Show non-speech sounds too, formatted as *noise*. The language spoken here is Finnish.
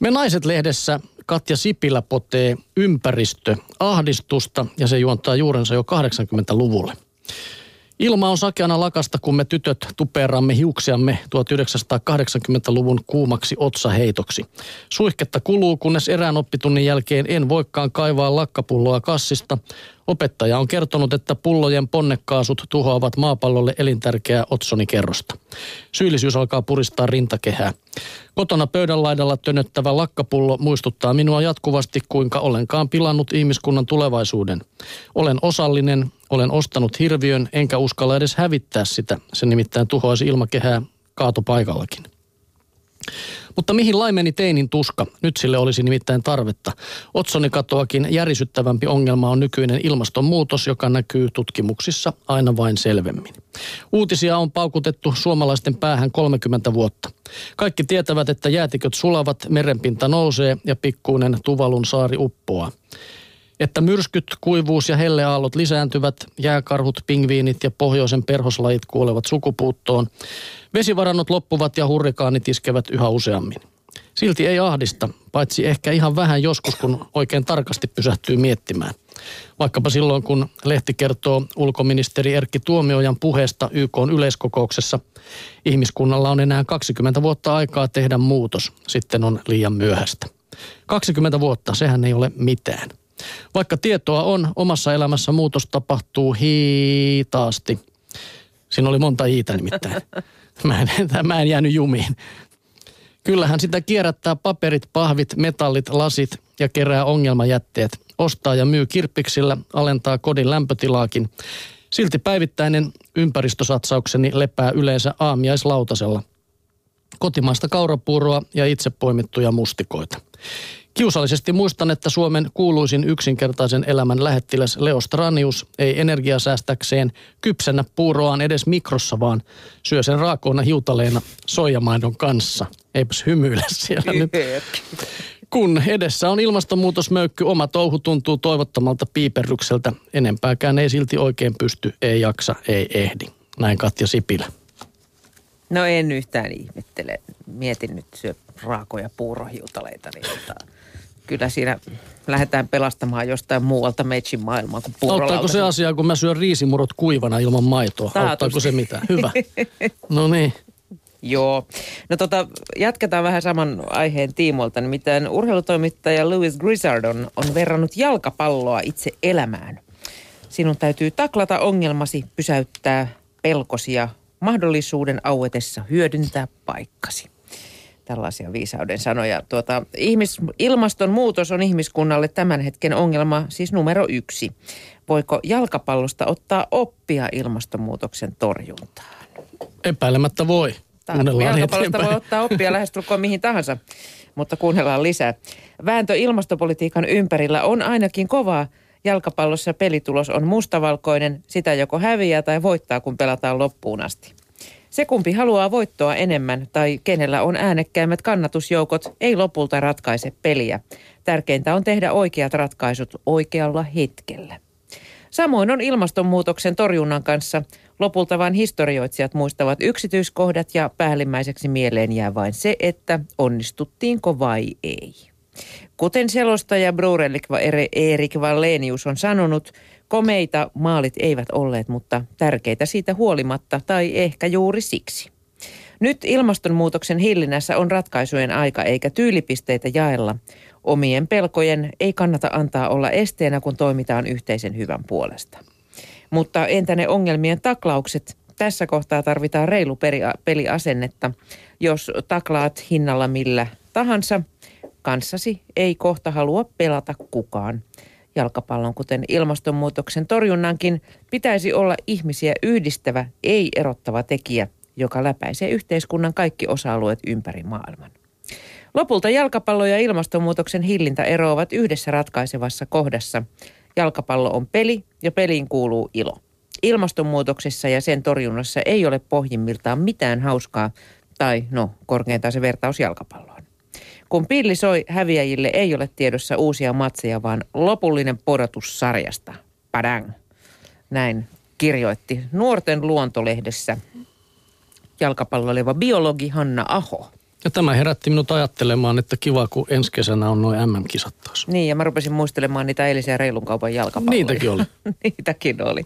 Me naiset-lehdessä Katja Sipilä potee ympäristö ahdistusta ja se juontaa juurensa jo 80-luvulle. Ilma on sakeana lakasta, kun me tytöt tupeeramme hiuksiamme 1980-luvun kuumaksi otsaheitoksi. Suihketta kuluu, kunnes erään oppitunnin jälkeen en voikaan kaivaa lakkapulloa kassista. Opettaja on kertonut, että pullojen ponnekaasut tuhoavat maapallolle elintärkeää otsonikerrosta. Syyllisyys alkaa puristaa rintakehää. Kotona pöydän laidalla tönöttävä lakkapullo muistuttaa minua jatkuvasti, kuinka olenkaan pilannut ihmiskunnan tulevaisuuden. Olen osallinen, olen ostanut hirviön, enkä uskalla edes hävittää sitä. Se nimittäin tuhoaisi ilmakehää kaatopaikallakin. Mutta mihin laimeni teinin tuska? Nyt sille olisi nimittäin tarvetta. Otsonikatoakin järisyttävämpi ongelma on nykyinen ilmastonmuutos, joka näkyy tutkimuksissa aina vain selvemmin. Uutisia on paukutettu suomalaisten päähän 30 vuotta. Kaikki tietävät, että jäätiköt sulavat, merenpinta nousee ja pikkuinen Tuvalun saari uppoaa että myrskyt, kuivuus ja helleaallot lisääntyvät, jääkarhut, pingviinit ja pohjoisen perhoslajit kuolevat sukupuuttoon. Vesivarannot loppuvat ja hurrikaanit iskevät yhä useammin. Silti ei ahdista, paitsi ehkä ihan vähän joskus, kun oikein tarkasti pysähtyy miettimään. Vaikkapa silloin, kun lehti kertoo ulkoministeri Erkki Tuomiojan puheesta YK yleiskokouksessa, ihmiskunnalla on enää 20 vuotta aikaa tehdä muutos, sitten on liian myöhäistä. 20 vuotta, sehän ei ole mitään. Vaikka tietoa on, omassa elämässä muutos tapahtuu hitaasti. Siinä oli monta hiitä nimittäin. Mä en, *laughs* mä en jäänyt jumiin. Kyllähän sitä kierrättää paperit, pahvit, metallit, lasit ja kerää ongelmajätteet. Ostaa ja myy kirppiksillä, alentaa kodin lämpötilaakin. Silti päivittäinen ympäristösatsaukseni lepää yleensä aamiaislautasella. Kotimaista kaurapuuroa ja itse poimittuja mustikoita. Kiusallisesti muistan, että Suomen kuuluisin yksinkertaisen elämän lähettiläs Leo Stranius ei energiasäästäkseen kypsennä puuroaan edes mikrossa, vaan syö sen raakoina hiutaleena soijamaidon kanssa. Eipäs hymyile *laughs* siellä nyt. Kun edessä on ilmastonmuutosmöykky, oma touhu tuntuu toivottomalta piiperrykseltä. Enempääkään ei silti oikein pysty, ei jaksa, ei ehdi. Näin Katja Sipilä. No en yhtään ihmettele. Mietin nyt syö raakoja puurohiutaleita, niin tota, kyllä siinä lähdetään pelastamaan jostain muualta meitsin maailmaa kuin puurolauta. Auttaako se asia, kun mä syön riisimurot kuivana ilman maitoa? Taatusti. Auttaako se mitä? Hyvä. *laughs* No niin. Joo. No tota, jatketaan vähän saman aiheen tiimolta. Nimittäin urheilutoimittaja Louis Grizzard on, on verrannut jalkapalloa itse elämään. Sinun täytyy taklata ongelmasi, pysäyttää pelkosia, mahdollisuuden auetessa hyödyntää paikkasi tällaisia viisauden sanoja. Tuota, ihmis, ilmastonmuutos on ihmiskunnalle tämän hetken ongelma, siis numero yksi. Voiko jalkapallosta ottaa oppia ilmastonmuutoksen torjuntaan? Epäilemättä voi. Jalkapallosta voi ottaa oppia lähestulkoon mihin tahansa, mutta kuunnellaan lisää. Vääntö ilmastopolitiikan ympärillä on ainakin kovaa. Jalkapallossa pelitulos on mustavalkoinen, sitä joko häviää tai voittaa, kun pelataan loppuun asti. Se kumpi haluaa voittoa enemmän tai kenellä on äänekkäimmät kannatusjoukot, ei lopulta ratkaise peliä. Tärkeintä on tehdä oikeat ratkaisut oikealla hetkellä. Samoin on ilmastonmuutoksen torjunnan kanssa. Lopulta vain historioitsijat muistavat yksityiskohdat ja päällimmäiseksi mieleen jää vain se, että onnistuttiinko vai ei. Kuten selostaja Brurelik Erik Vallenius on sanonut, Komeita maalit eivät olleet, mutta tärkeitä siitä huolimatta tai ehkä juuri siksi. Nyt ilmastonmuutoksen hillinnässä on ratkaisujen aika eikä tyylipisteitä jaella. Omien pelkojen ei kannata antaa olla esteenä, kun toimitaan yhteisen hyvän puolesta. Mutta entä ne ongelmien taklaukset? Tässä kohtaa tarvitaan reilu peliasennetta. Jos taklaat hinnalla millä tahansa, kanssasi ei kohta halua pelata kukaan. Jalkapallon, kuten ilmastonmuutoksen torjunnankin, pitäisi olla ihmisiä yhdistävä, ei erottava tekijä, joka läpäisee yhteiskunnan kaikki osa-alueet ympäri maailman. Lopulta jalkapallo ja ilmastonmuutoksen hillintä eroavat yhdessä ratkaisevassa kohdassa. Jalkapallo on peli ja peliin kuuluu ilo. Ilmastonmuutoksessa ja sen torjunnassa ei ole pohjimmiltaan mitään hauskaa, tai no korkeintaan se vertaus jalkapalloon. Kun pilli soi, häviäjille ei ole tiedossa uusia matseja, vaan lopullinen podotus sarjasta. Padang. Näin kirjoitti nuorten luontolehdessä jalkapalloileva biologi Hanna Aho. Ja tämä herätti minut ajattelemaan, että kiva, kun ensi kesänä on noin MM-kisat taas. Niin, ja mä rupesin muistelemaan niitä eilisiä reilun kaupan jalkapalloja. Niitäkin oli. *laughs* Niitäkin oli.